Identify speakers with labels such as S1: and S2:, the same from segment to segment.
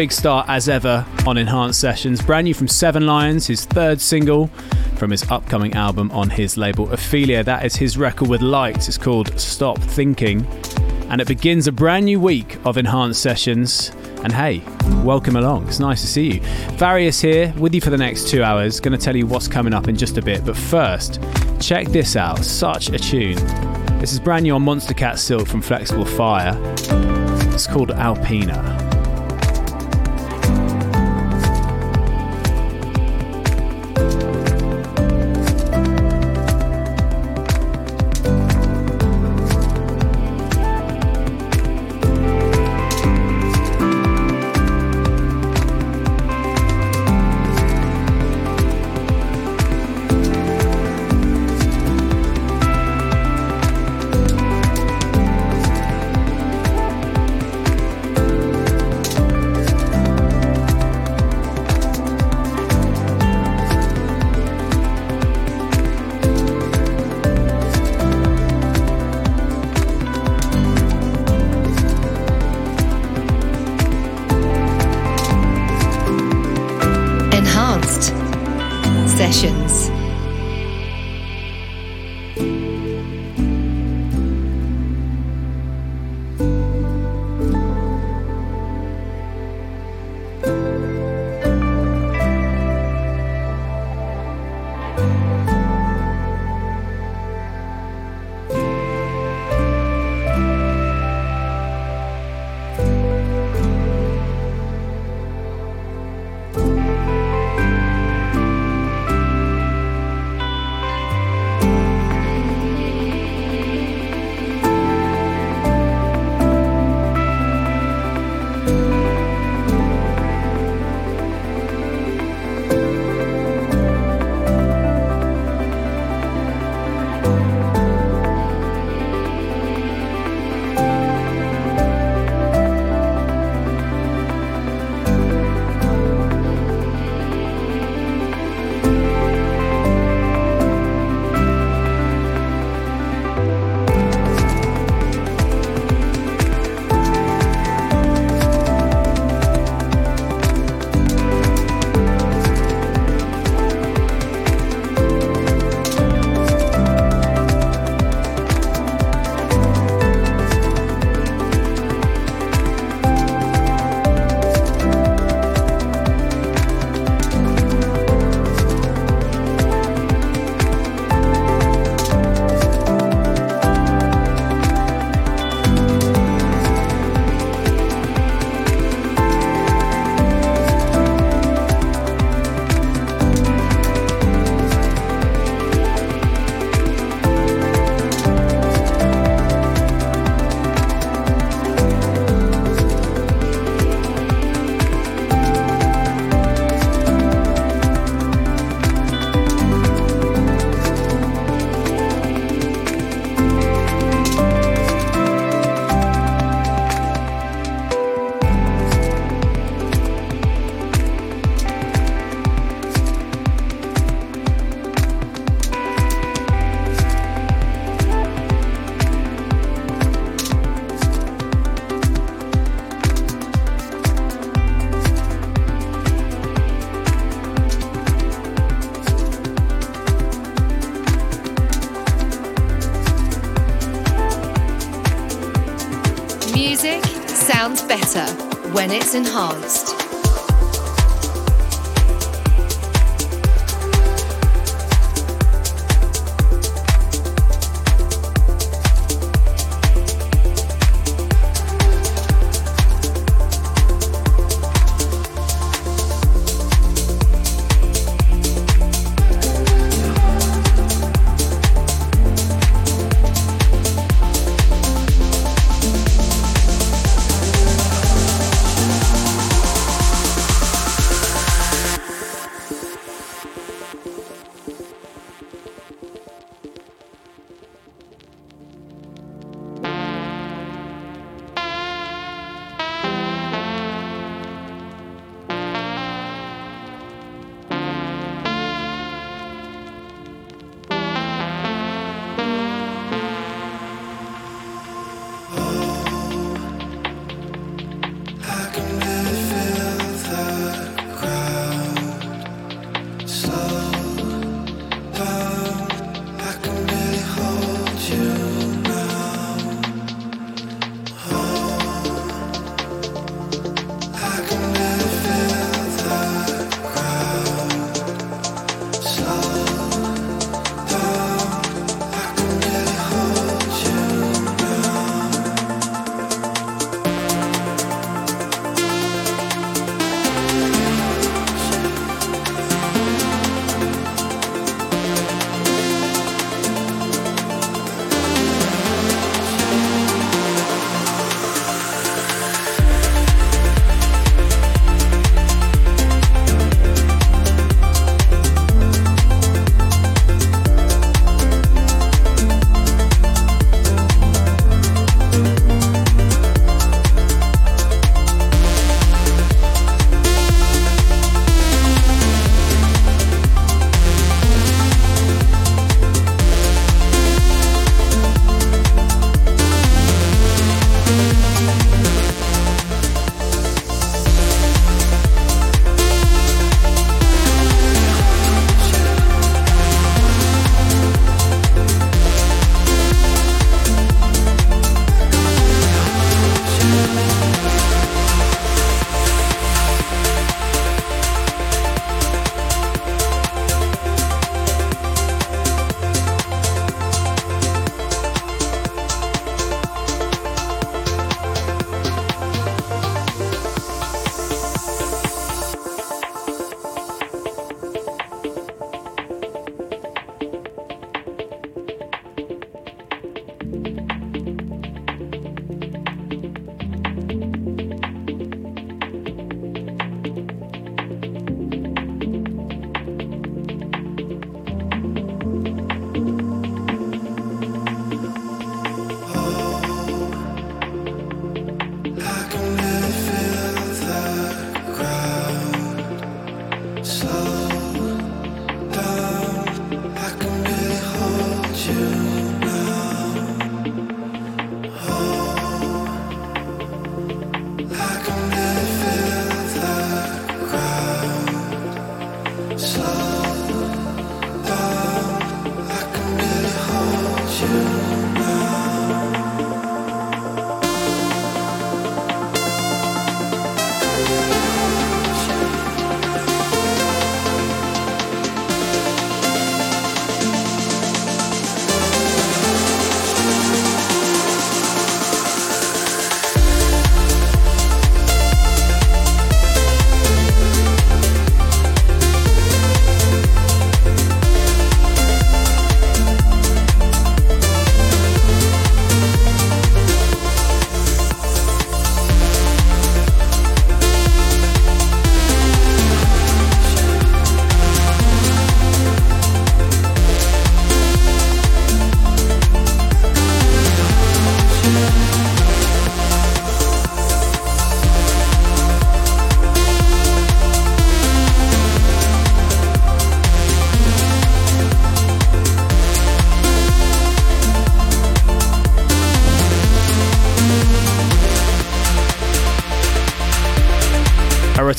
S1: Big start as ever on Enhanced Sessions. Brand new from Seven Lions, his third single from his upcoming album on his label Ophelia. That is his record with Lights. It's called Stop Thinking. And it begins a brand new week of Enhanced Sessions. And hey, welcome along. It's nice to see you. Farius here with you for the next two hours. Going to tell you what's coming up in just a bit. But first, check this out. Such a tune. This is brand new on Monstercat Silk from Flexible Fire. It's called Alpina.
S2: When it's enhanced.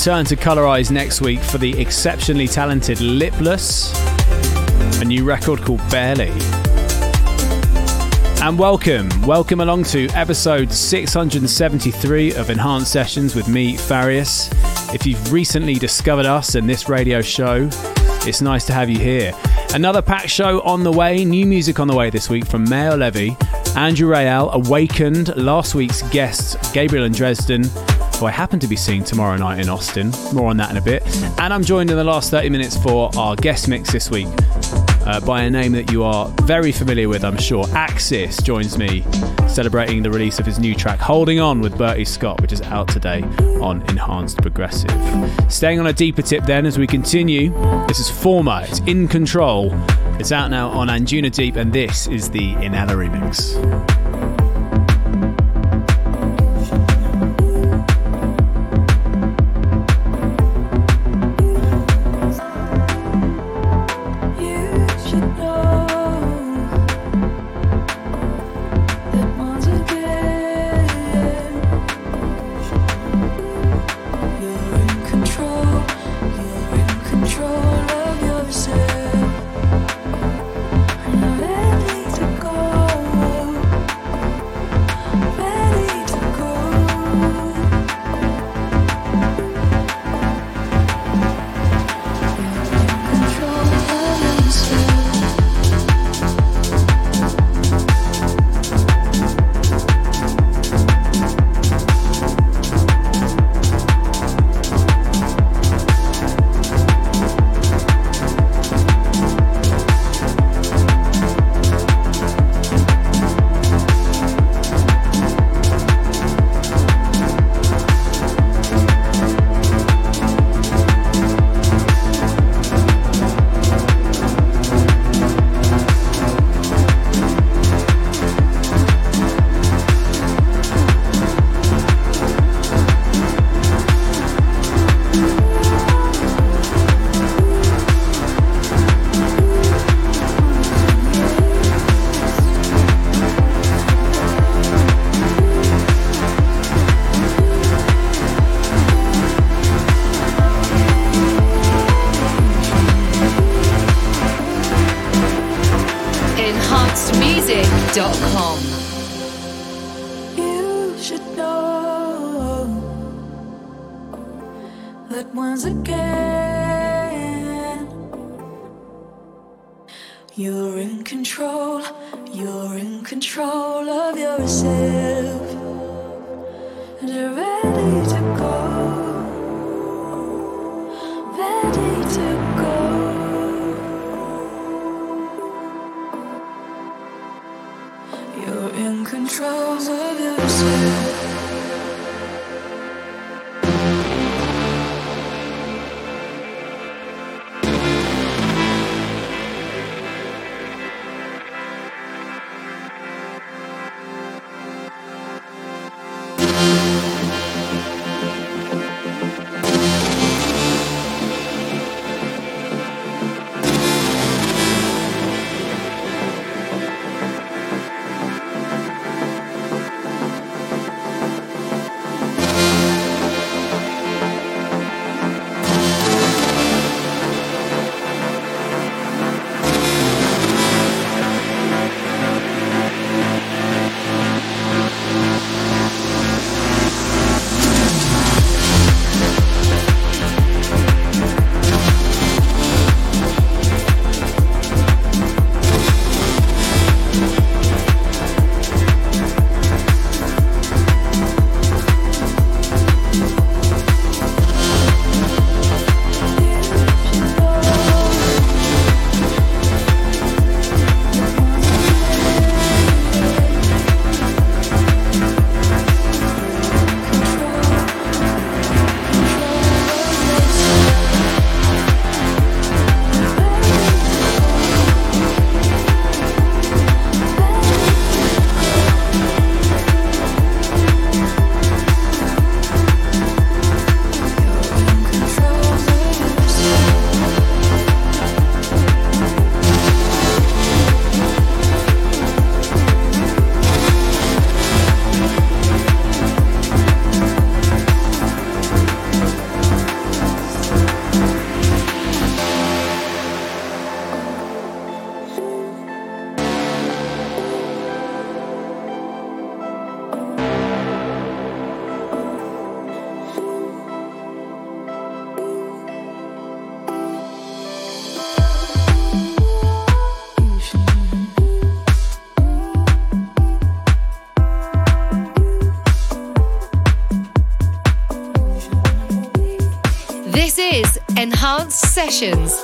S1: Return to Colorize next week for the exceptionally talented Lipless, a new record called Barely. And welcome, welcome along to episode 673 of Enhanced Sessions with me, Farius. If you've recently discovered us and this radio show, it's nice to have you here. Another packed show on the way, new music on the way this week from Maor Levi, Andrew Rayel, Awakened, last week's guests Gabriel and Dresden, who I happen to be seeing tomorrow night in Austin. More on that in a bit. And I'm joined in the last 30 minutes for our guest mix this week uh, by a name that you are very familiar with, I'm sure. Axis joins me celebrating the release of his new track Holding On with Bertie Scott, which is out today on Enhanced Progressive. Staying on a deeper tip then as we continue, this is Former, it's In Control. It's out now on Anjuna Deep, and this is the Inala remix.
S3: Sessions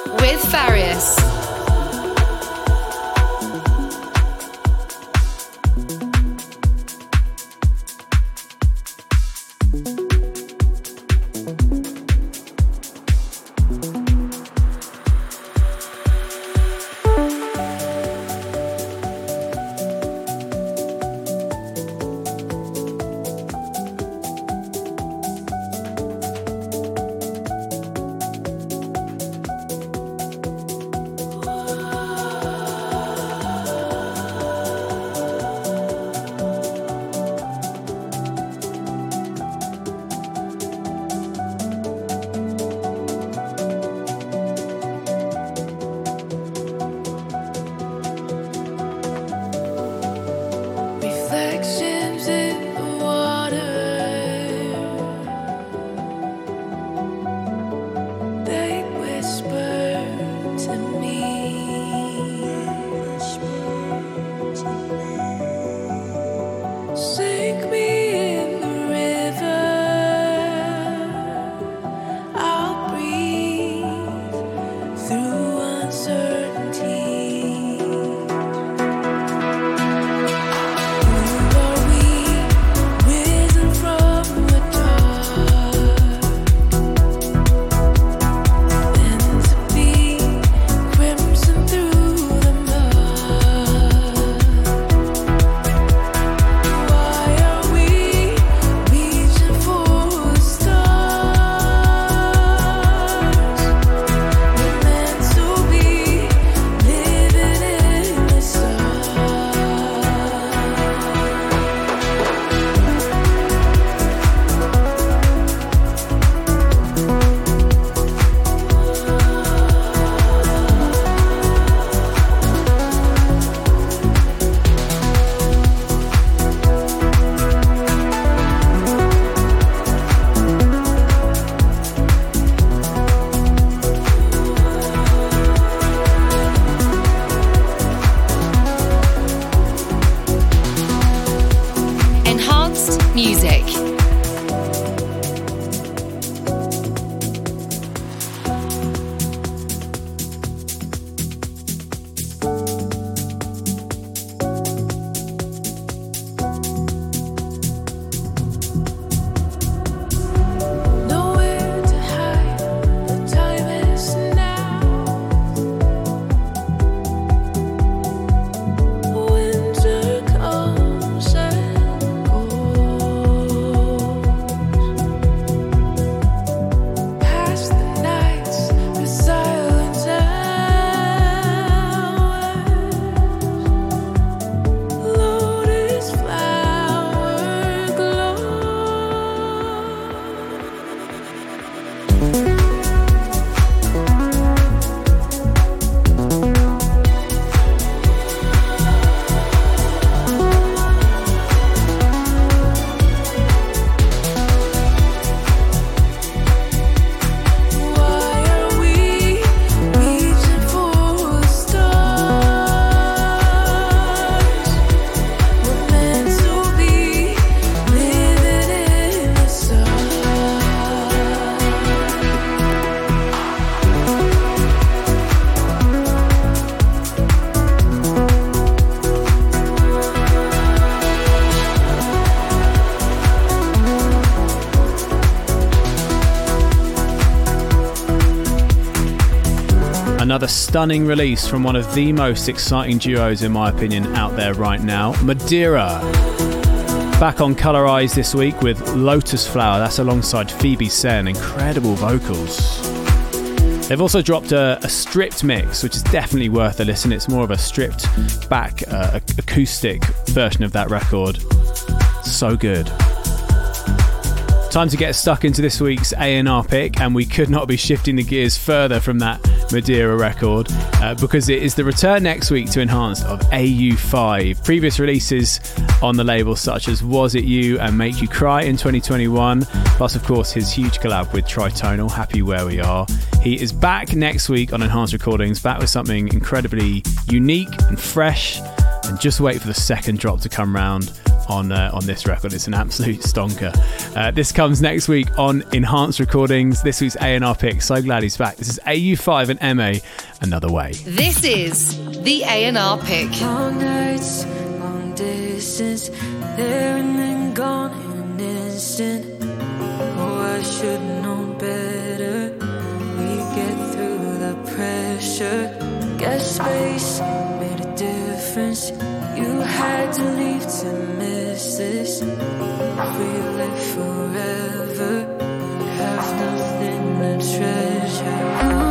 S1: Another stunning release from one of the most exciting duos, in my opinion, out there right now Madeira. Back on Colorize this week with Lotus Flower, that's alongside Phoebe Sen, incredible vocals. They've also dropped a, a stripped mix, which is definitely worth a listen. It's more of a stripped back uh, acoustic version of that record. So good. Time to get stuck into this week's A&R pick, and we could not be shifting the gears further from that Madeira record uh, because it is the return next week to Enhanced of AU5. Previous releases on the label, such as Was It You and Make You Cry in 2021, plus, of course, his huge collab with Tritonal, Happy Where We Are. He is back next week on Enhanced Recordings, back with something incredibly unique and fresh. And just wait for the second drop to come round on uh, on this record. It's an absolute stonker. Uh, this comes next week on Enhanced Recordings. This week's A&R pick. So glad he's back. This is AU5 and MA. Another way.
S2: This is the A&R pick.
S4: Long nights, long distance, there and then gone in an instant. Oh, I should know better. We get through the pressure. Guess space made a difference. You had to leave to miss this. We live forever, have nothing to treasure.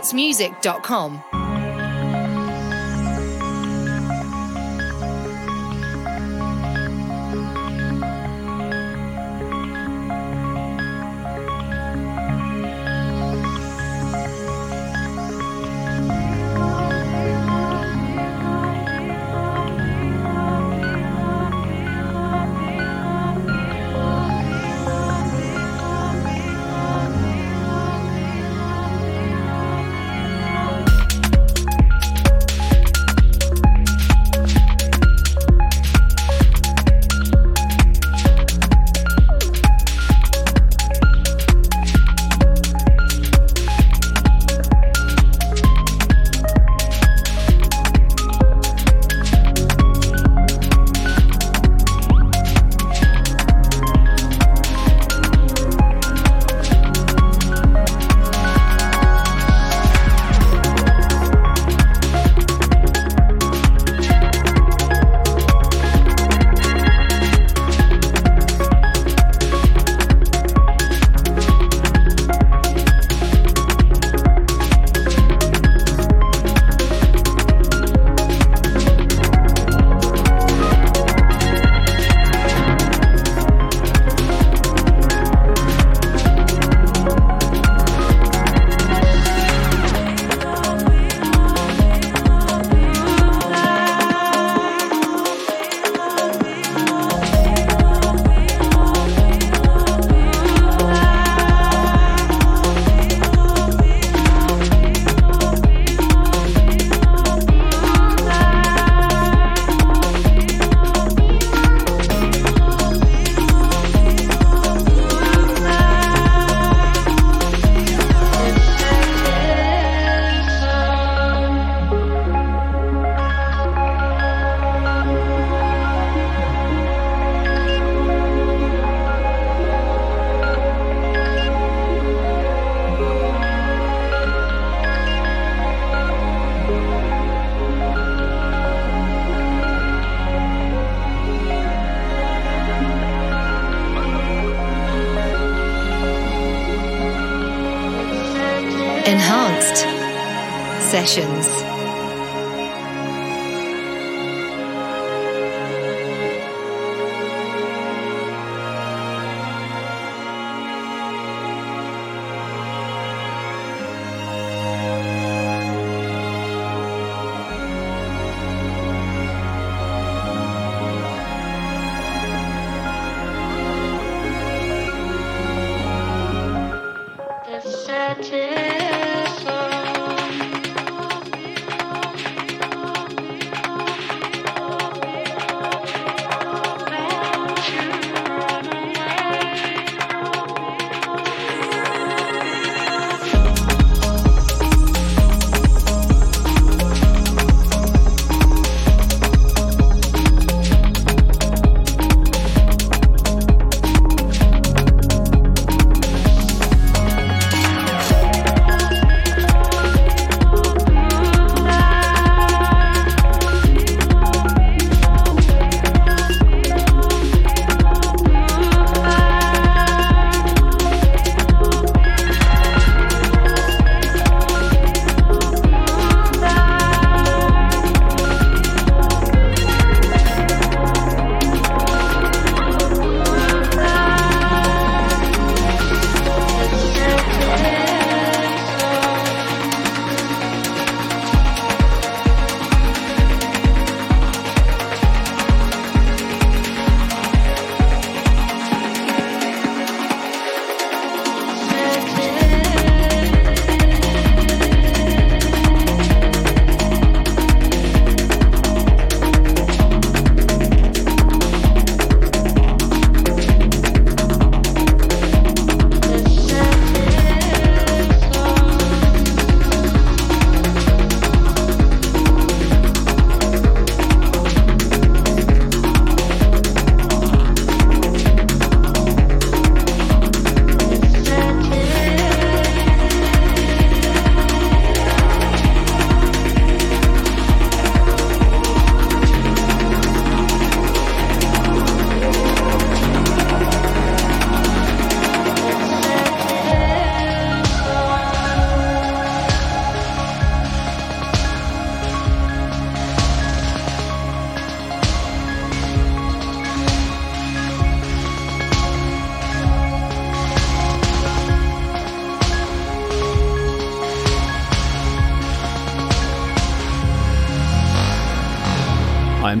S1: dancemusic.com.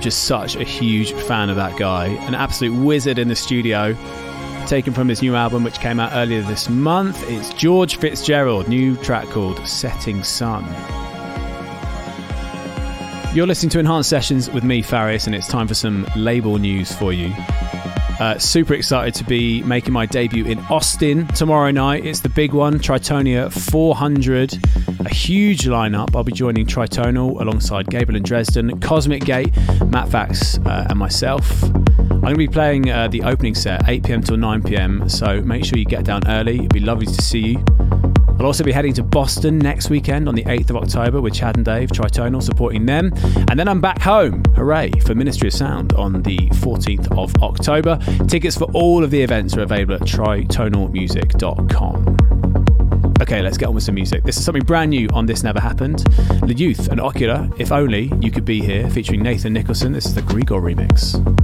S1: Just such a huge fan of that guy. An absolute wizard in the studio. Taken from his new album, which came out earlier this month, it's George Fitzgerald, new track called Setting Sun. You're listening to Enhanced Sessions with me, Farius, and it's time for some label news for you. Uh, super excited to be making my debut in Austin tomorrow night. It's the big one, Tritonia 400. A huge lineup. I'll be joining Tritonal alongside Gabriel and Dresden, Cosmic Gate, Matt Fax, uh, and myself. I'm going to be playing uh, the opening set, 8 pm till 9 pm, so make sure you get down early. It'd be lovely to see you. I'll also be heading to Boston next weekend on the 8th of October with Chad and Dave, Tritonal, supporting them. And then I'm back home, hooray, for Ministry of Sound on the 14th of October. Tickets for all of the events are available at tritonalmusic.com. Okay, let's get on with some music. This is something brand new on This Never Happened. The Youth and Ocular, If Only You Could Be Here, featuring Nathan Nicholson. This is the Grigor remix.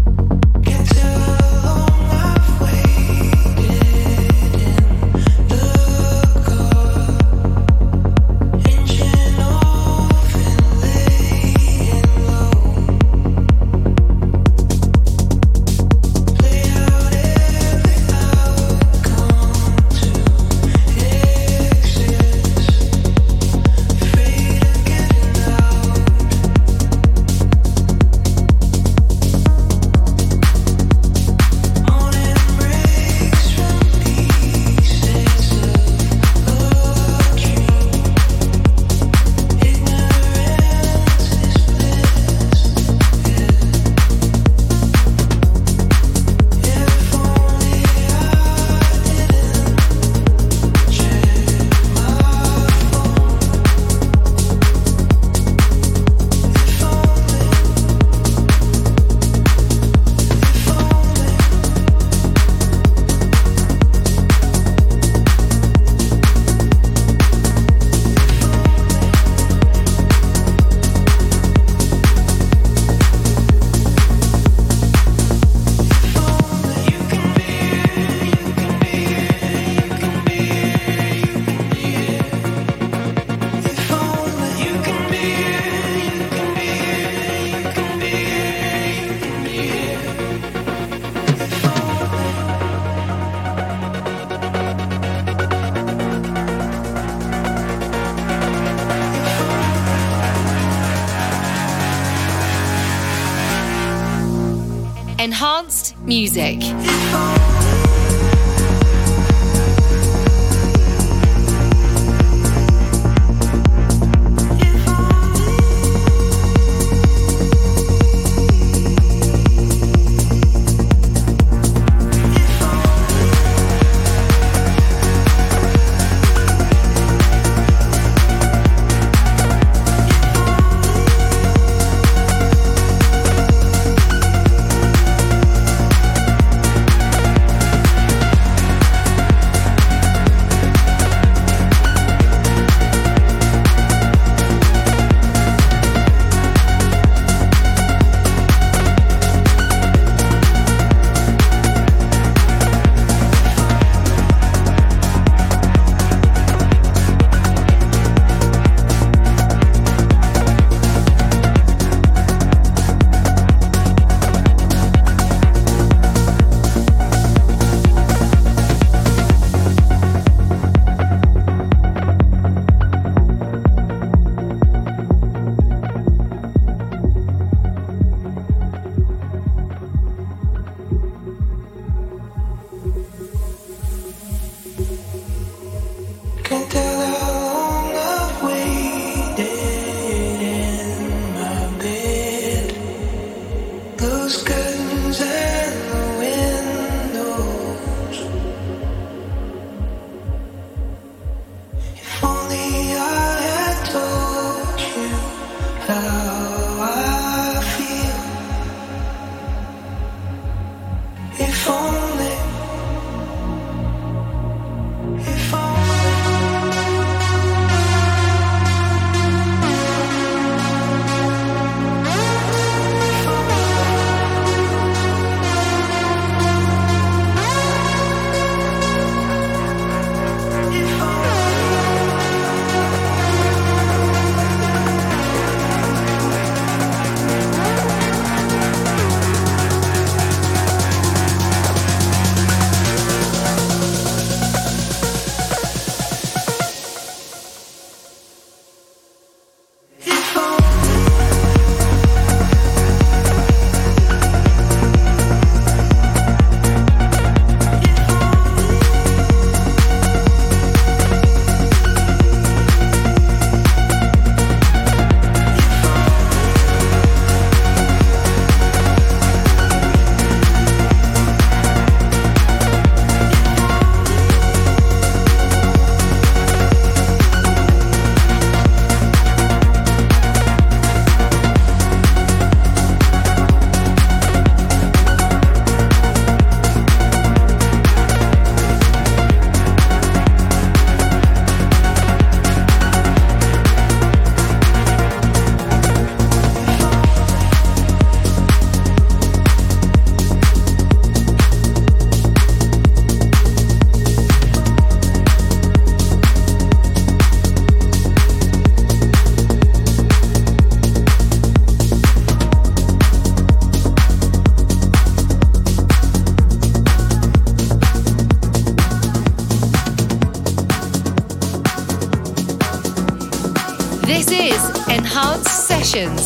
S2: Sessions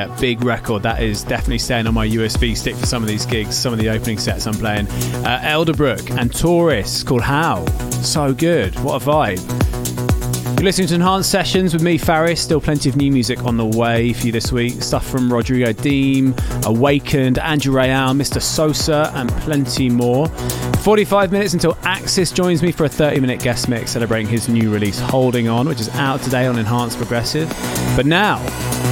S4: Yeah, big record. That is definitely staying on my USB stick for some of these gigs, some of the opening sets I'm playing. Uh, Elderbrook and Taurus called How. So good. What a vibe. You're listening to Enhanced Sessions with me, Farius. Still plenty of new music on the way for you this week. Stuff from Rodrigo Deem, Awakened, Andrew Rayel, Mr. Sosa, and plenty more. 45 minutes until Axis joins me for a 30 minute guest mix celebrating his new release, Holding On, which is out today on Enhanced Progressive. But now,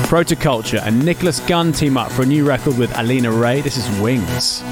S4: Protoculture and Nicholas Gunn team up for a new record with Alina Ray. This is Wings.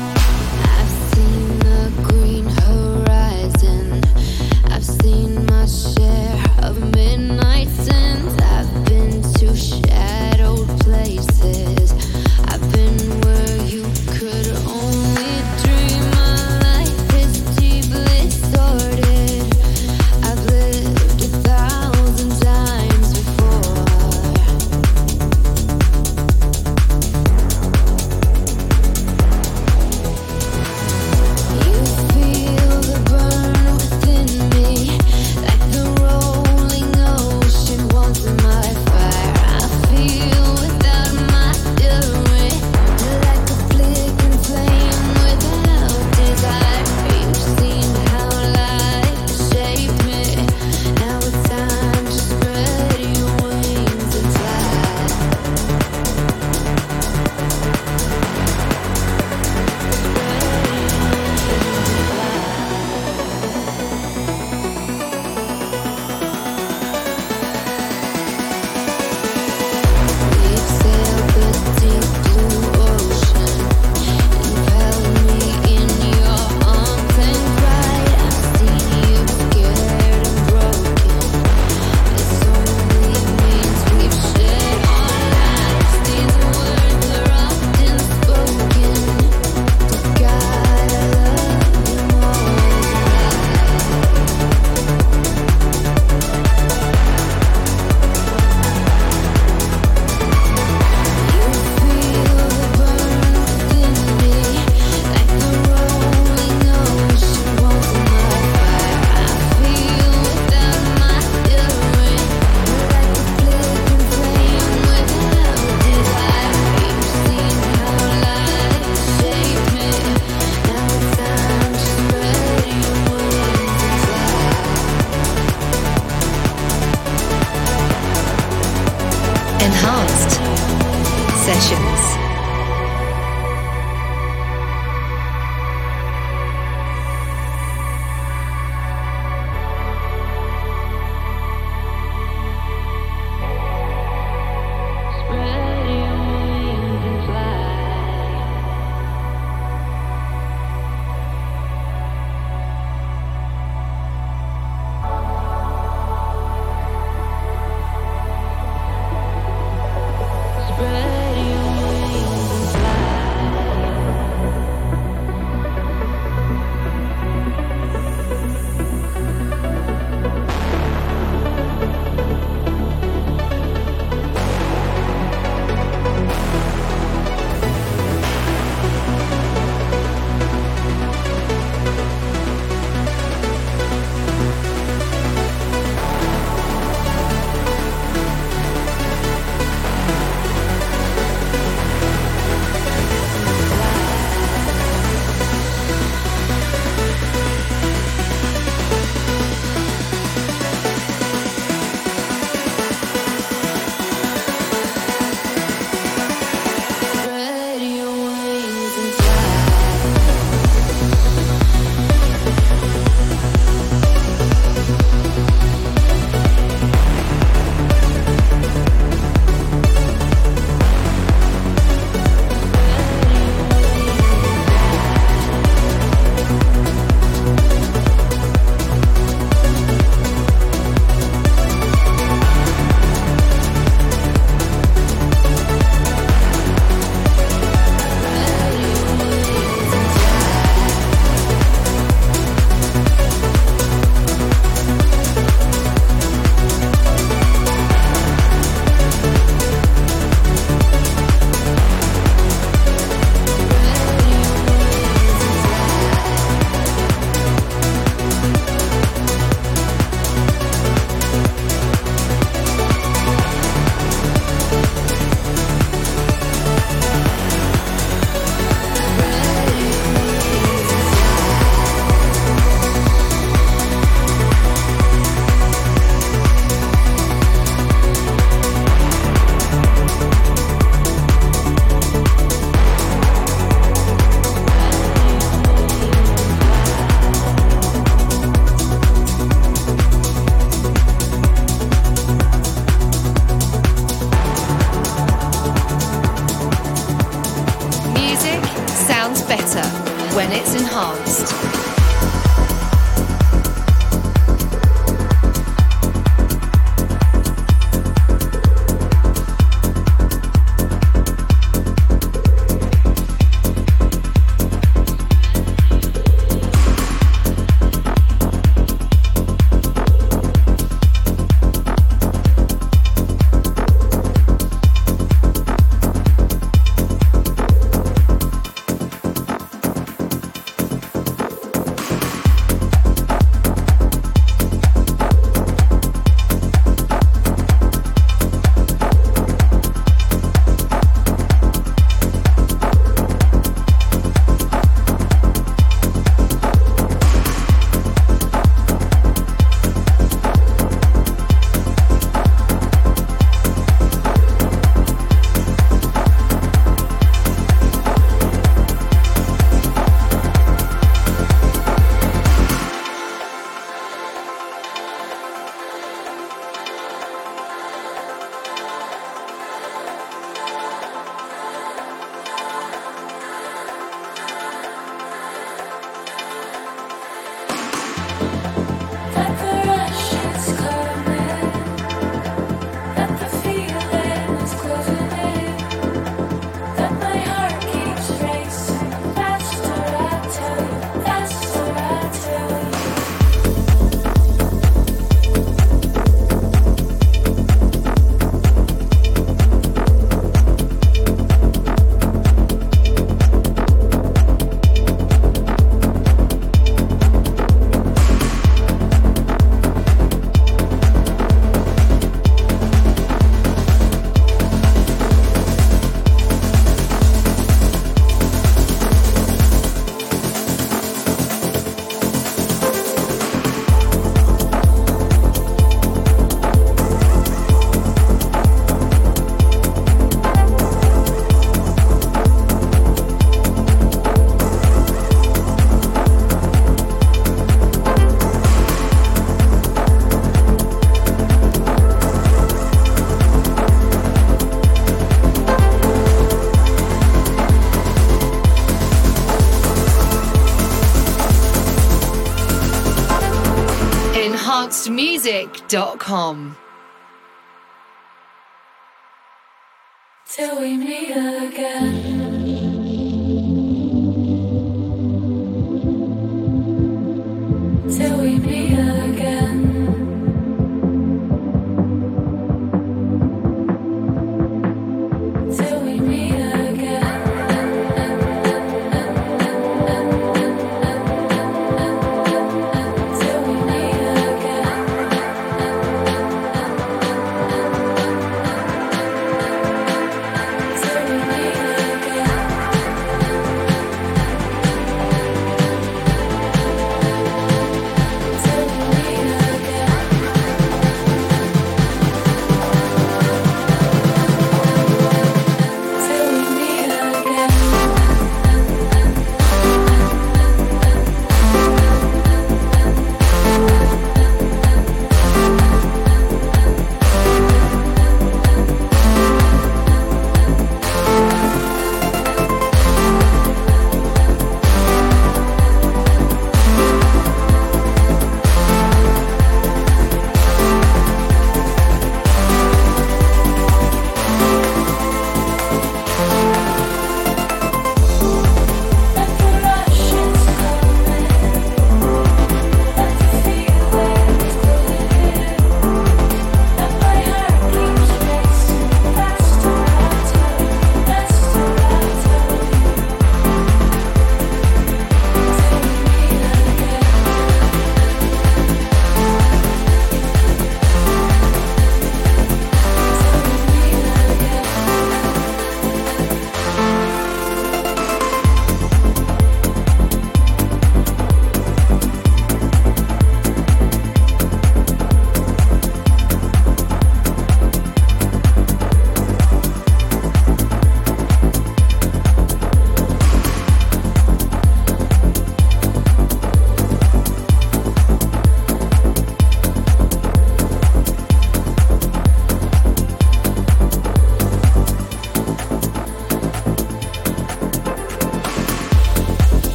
S4: enhancedmusic.com.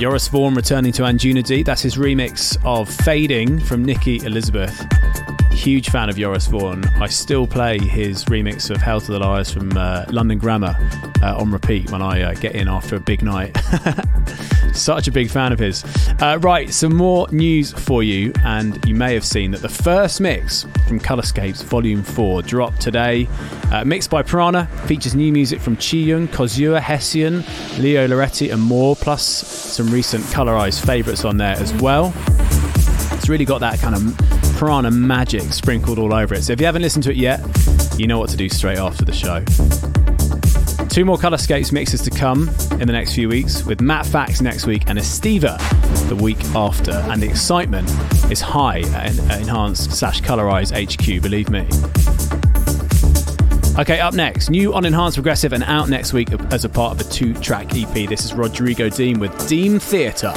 S1: Joris Voorn returning to Anjuna That's his remix of Fading from Nikki Elizabeth. Huge fan of Joris Voorn. I still play his remix of Hell to the Liars from uh, London Grammar uh, on repeat when I uh, get in after a big night. Such a big fan of his. Uh, right, some more news for you, and you may have seen that the first mix from Colorscapes Volume 4 dropped today. Uh, mixed by Piranha, features new music from Chi Young, Kozua, Hessian, Leo Loretti, and more, plus some recent colorized favourites on there as well. It's really got that kind of Piranha magic sprinkled all over it. So if you haven't listened to it yet, you know what to do straight after the show. Two more Colorscapes mixes to come in the next few weeks, with Matt Fax next week and Estiva the week after. And the excitement is high at Enhanced slash Colorize HQ, believe me. Okay, up next, new on Enhanced Progressive and out next week as a part of a two track EP. This is Rodrigo Deem with Dean Theatre.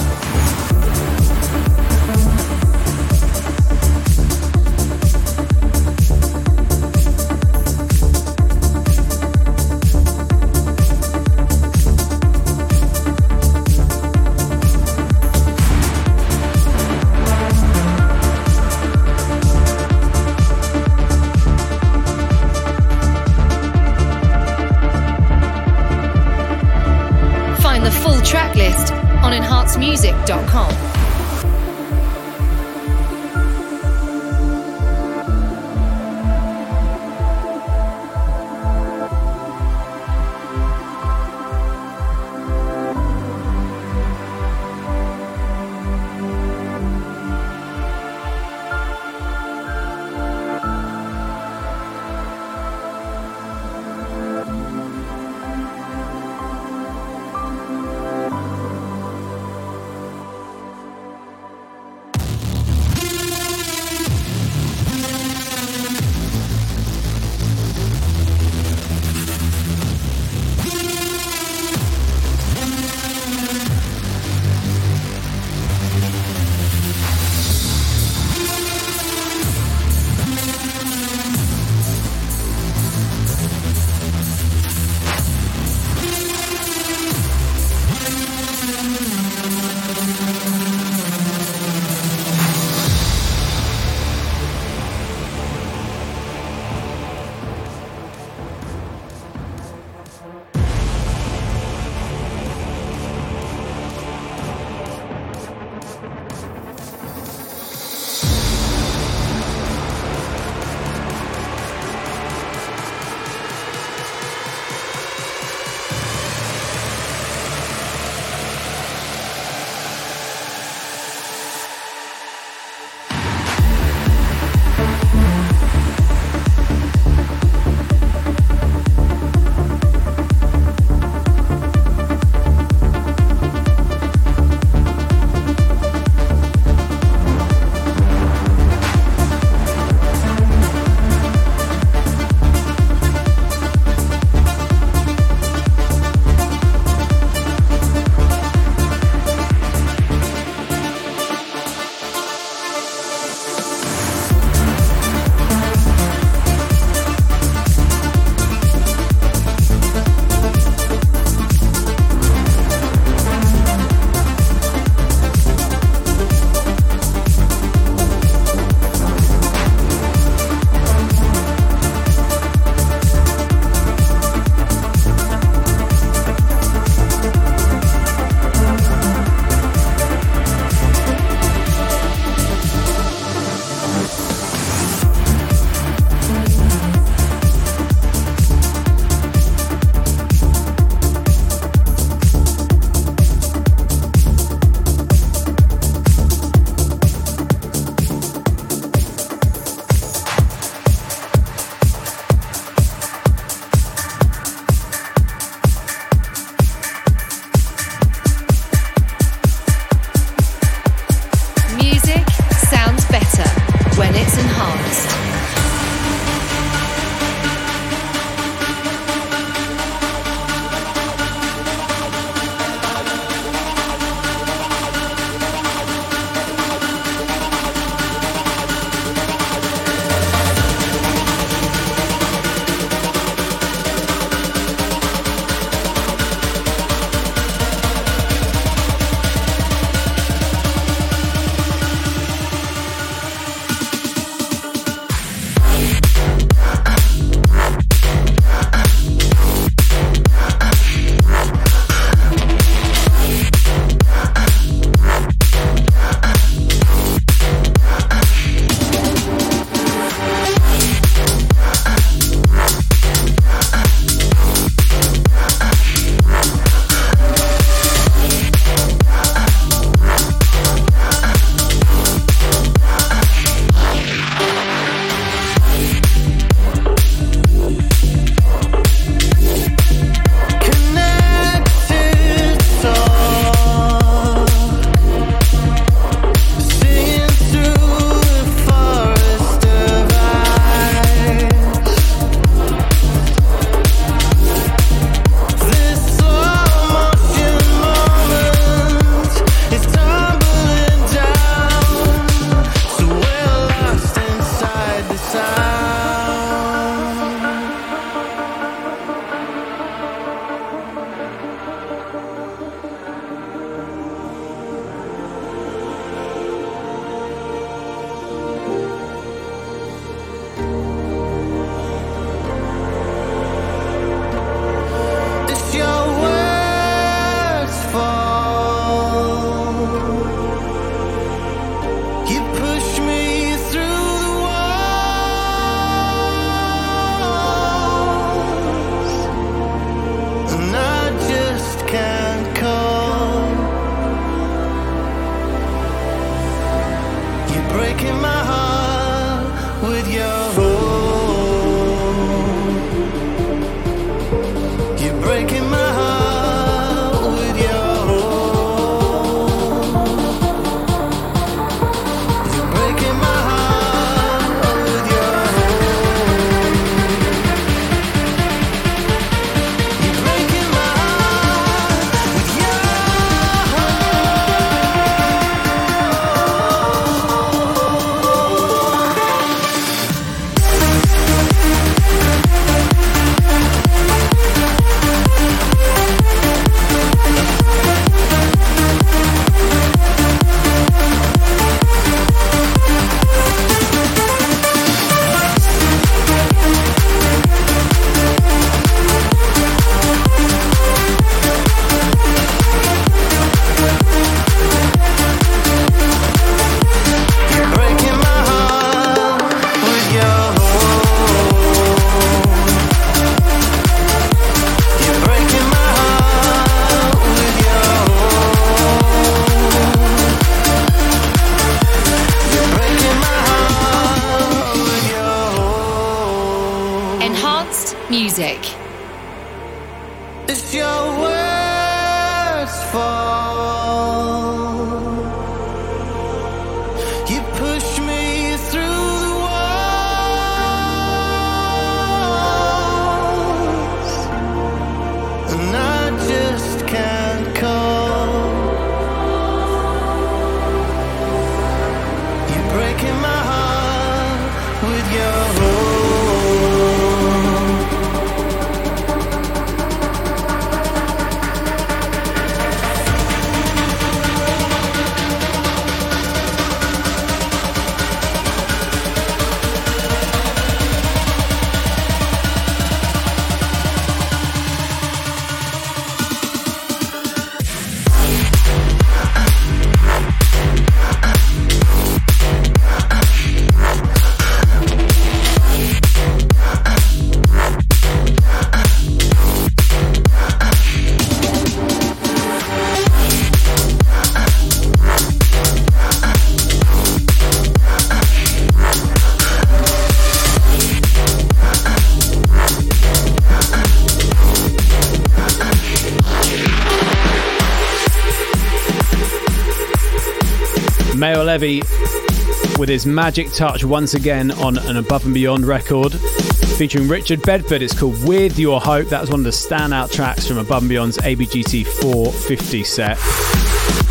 S1: His magic touch once again on an Above and Beyond record featuring Richard Bedford. It's called With Your Hope. That was one of the standout tracks from Above and Beyond's ABGT 450 set.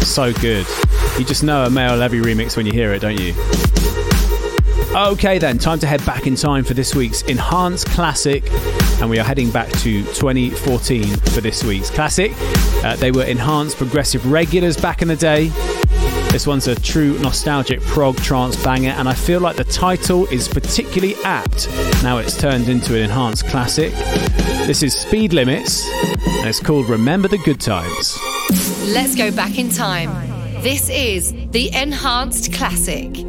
S1: So good. You just know a Maor Levi remix when you hear it, don't you? Okay, then, time to head back in time for this week's Enhanced Classic. And we are heading back to 2014 for this week's Classic. Uh, they were Enhanced Progressive Regulars back in the day. This one's a true nostalgic prog trance banger, and I feel like the title is particularly apt now it's turned into an Enhanced Classic. This is Speed Limits, and it's called Remember the Good Times.
S5: Let's go back in time. This is the Enhanced Classic.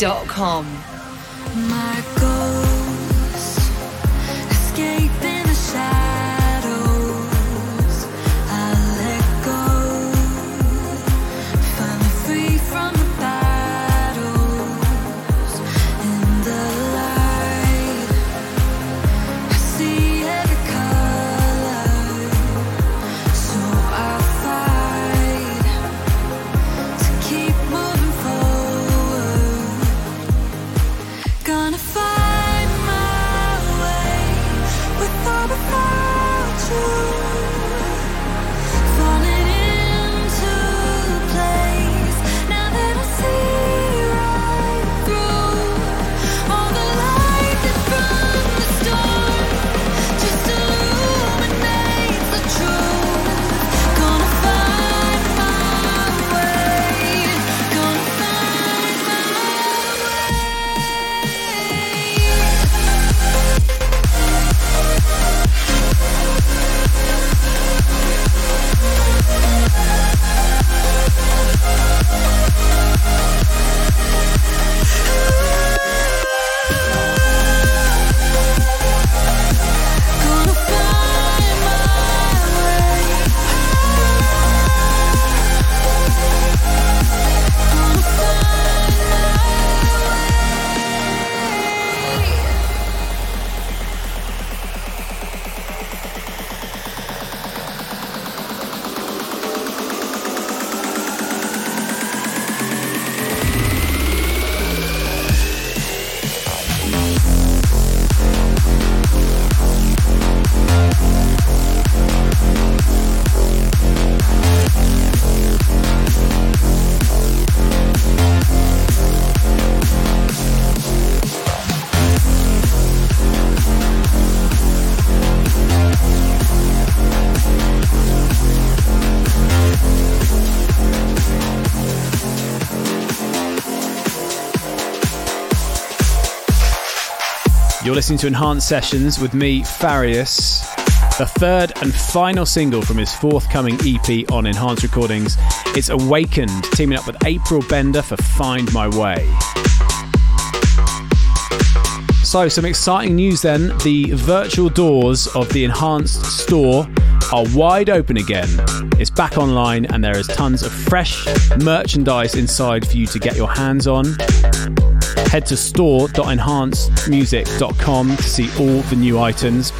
S4: Enhancedmusic.com.
S1: listening to Enhanced Sessions with me, Farius. The third and final single from his forthcoming EP on Enhanced Recordings. It's Awakened, teaming up with April Bender for Find My Way. So, some exciting news then. The virtual doors of the Enhanced store are wide open again. It's back online and there is tons of fresh merchandise inside for you to get your hands on. Head to store.enhancedmusic.com to see all the new items.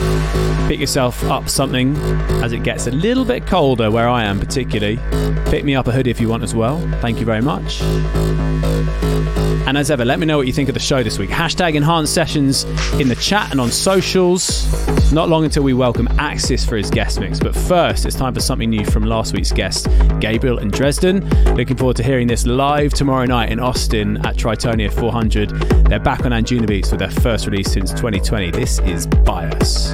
S1: Pick yourself up something as it gets a little bit colder where I am, particularly. Pick me up a hoodie if you want as well. Thank you very much. And as ever, let me know what you think of the show this week. Hashtag enhanced sessions in the chat and on socials. Not long until we welcome Axis for his guest mix. But first, it's time for something new from last week's guest, Gabriel and Dresden. Looking forward to hearing this live tomorrow night in Austin at Tritonia 400. They're back on Anjuna Beats with their first release since 2020. This is Bias.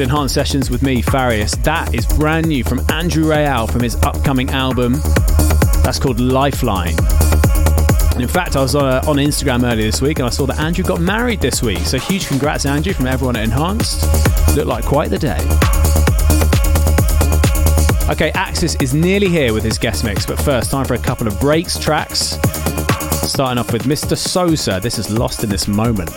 S4: Enhanced Sessions with me, Farius. That is brand new from Andrew Rayel from his upcoming album. That's called Lifeline. And in fact, I was uh, on Instagram earlier this week and I saw that Andrew got married this week. So huge congrats, Andrew, from everyone at Enhanced. Looked like quite the day. Okay, Axis is nearly here with his guest mix, but first, time for a couple of breaks tracks. Starting off with Mr. Sosa. This is Lost in This Moment.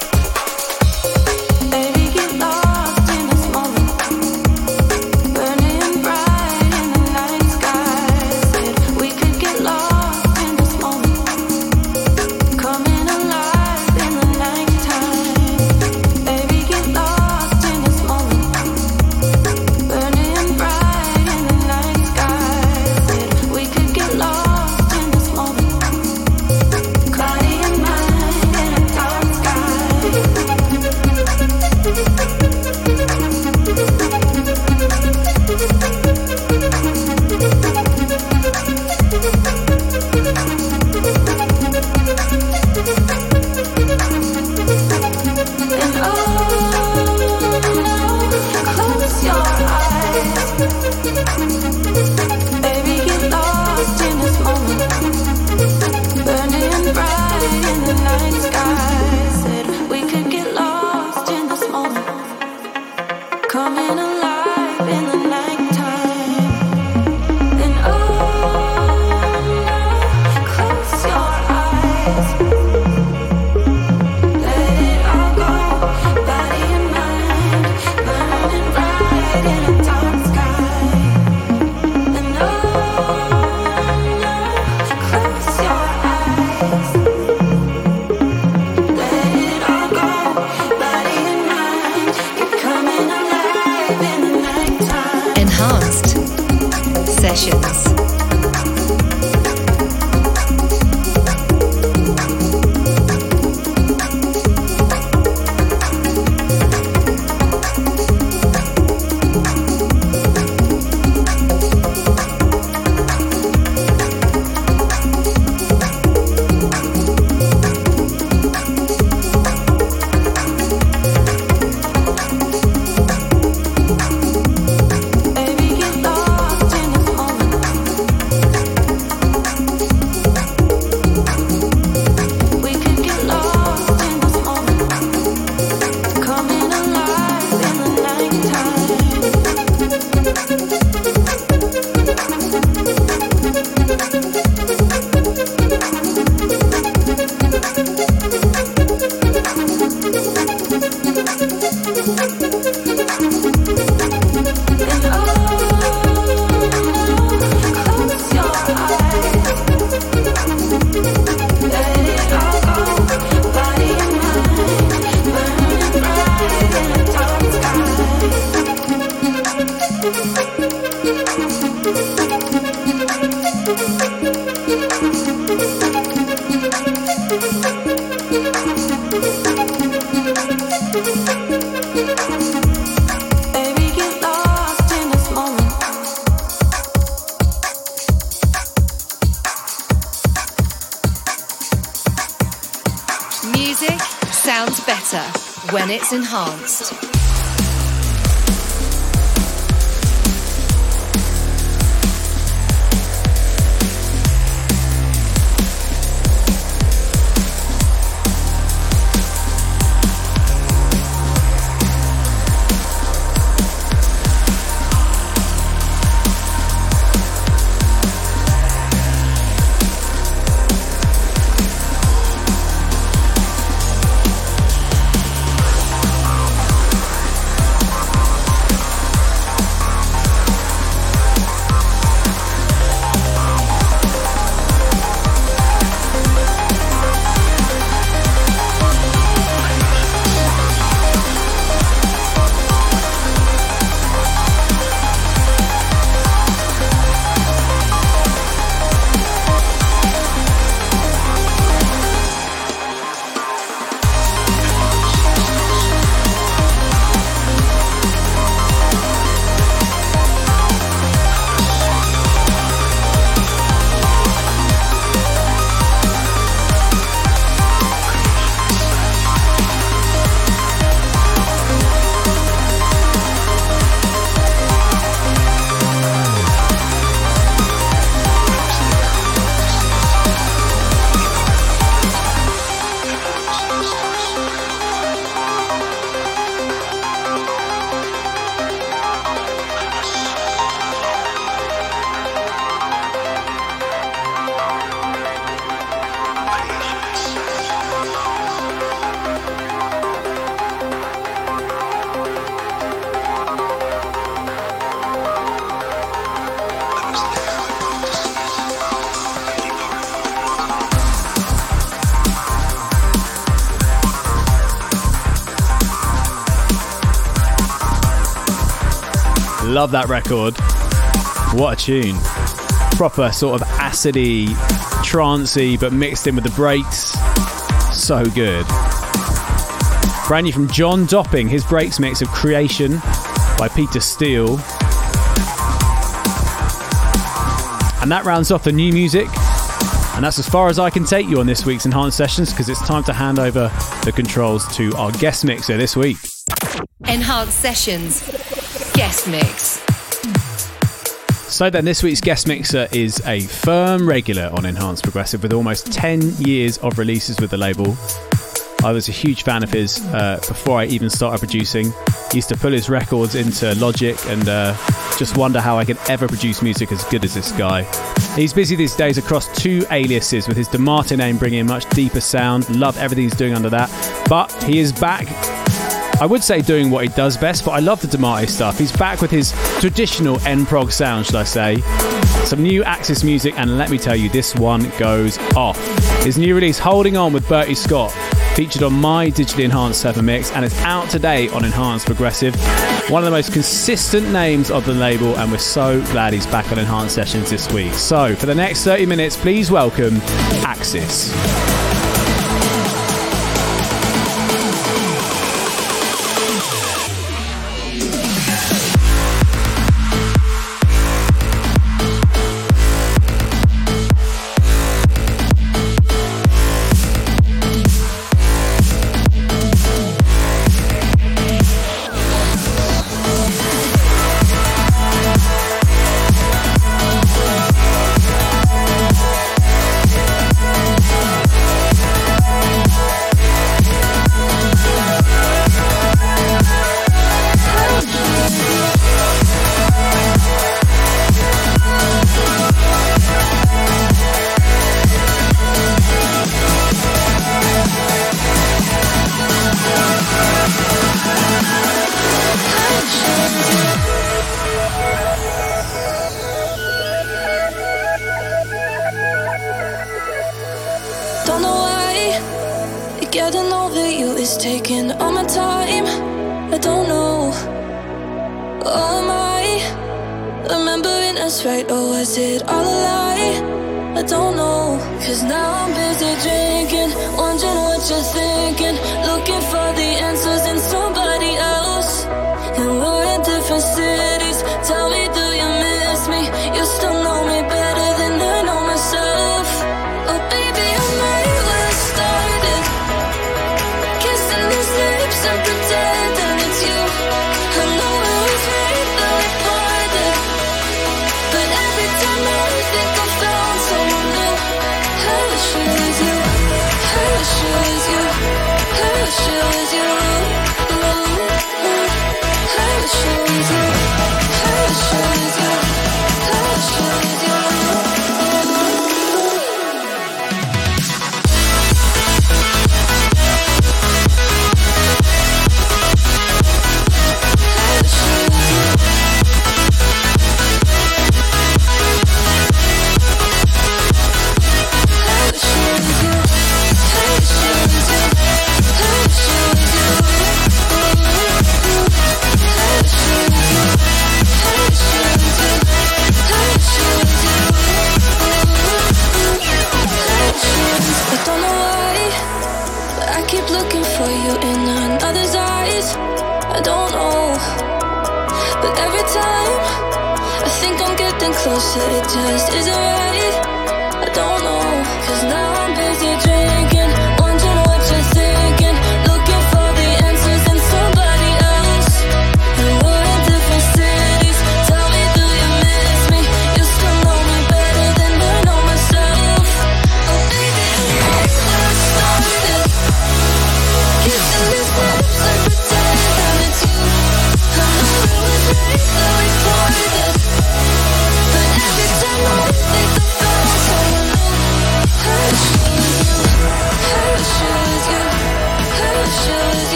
S1: Love that record. What a tune. Proper sort of acidy, trancey, but mixed in with the breaks. So good. Brand new from John Dopping, his breaks mix of Creation by Peter Steele. And that rounds off the new music. And that's as far as I can take you on this week's Enhanced Sessions because it's time to hand over the controls to our guest mixer this week.
S2: Enhanced Sessions. Guest Mix.
S1: So then, this week's guest mixer is a firm regular on Enhanced Progressive with almost 10 years of releases with the label. I was a huge fan of his uh, before I even started producing. Used to pull his records into Logic and uh, just wonder how I could ever produce music as good as this guy. He's busy these days across two aliases with his DeMartin name bringing a much deeper sound. Love everything he's doing under that. But he is back I would say doing what he does best, but I love the Demate stuff. He's back with his traditional N-prog sound, should I say. Some new Axis music, and let me tell you, this one goes off. His new release, Holding On with Bertie Scott, featured on my digitally enhanced 7 mix, and it's out today on Enhanced Progressive. One of the most consistent names of the label, and we're so glad he's back on Enhanced Sessions this week. So, for the next 30 minutes, please welcome Axis.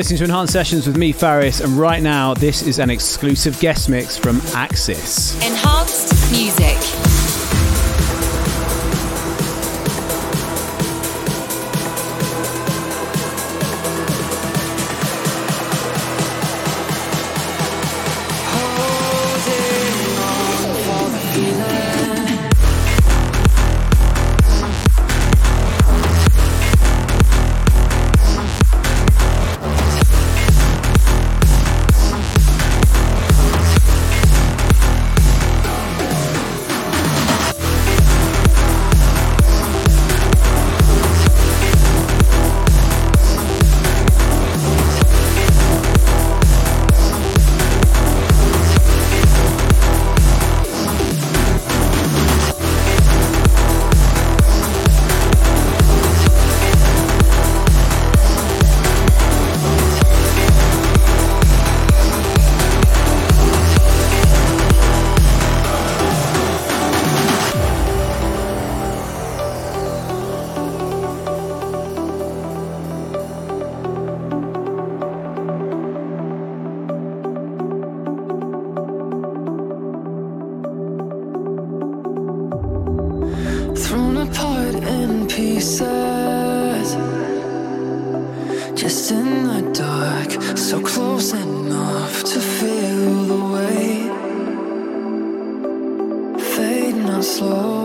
S1: Listening to Enhanced Sessions with me, Farius, and right now this is an exclusive guest mix from Axis.
S5: Enhanced music.
S4: Just in the dark, so close enough to feel the weight. Fading out slowly,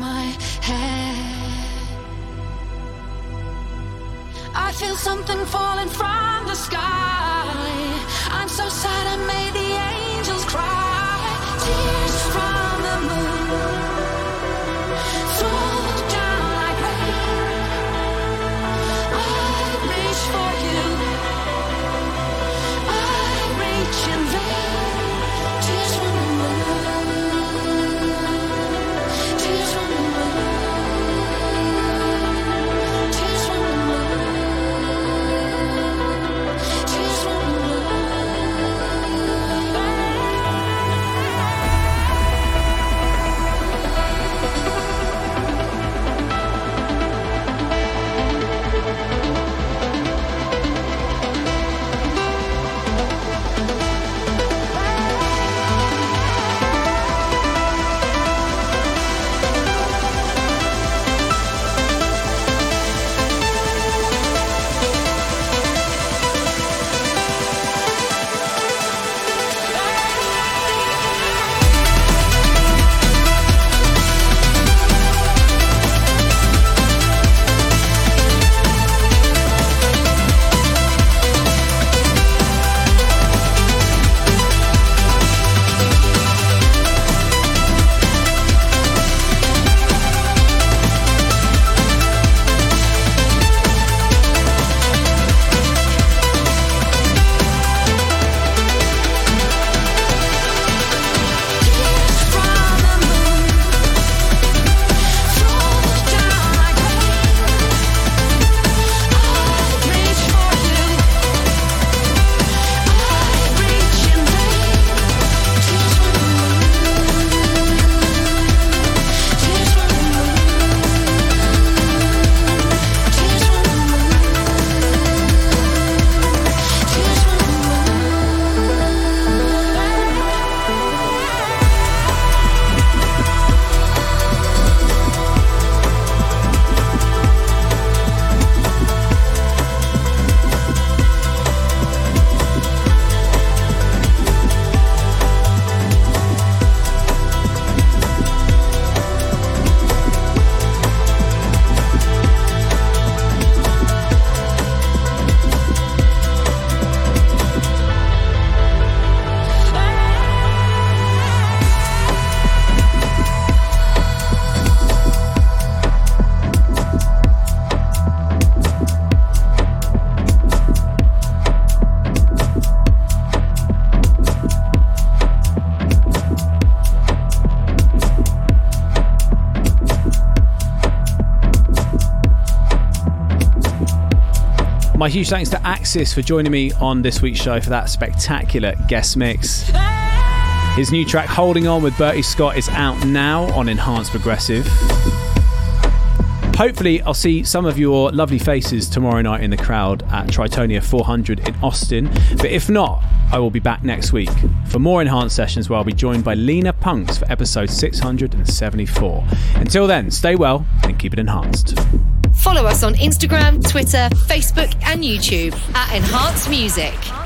S4: my head. I feel something falling from the sky. I'm so sad I made the angels cry. Tears from
S1: My huge thanks to Axis for joining me on this week's show for that spectacular guest mix. His new track, Holding On with Bertie Scott, is out now on Enhanced Progressive. Hopefully, I'll see some of your lovely faces tomorrow night in the crowd at Tritonia 400 in Austin. But if not, I will be back next week for more enhanced sessions where I'll be joined by Lena Punks for episode 674. Until then, stay well and keep it enhanced.
S5: Follow us on Instagram, Twitter, Facebook, and YouTube at Enhanced Music.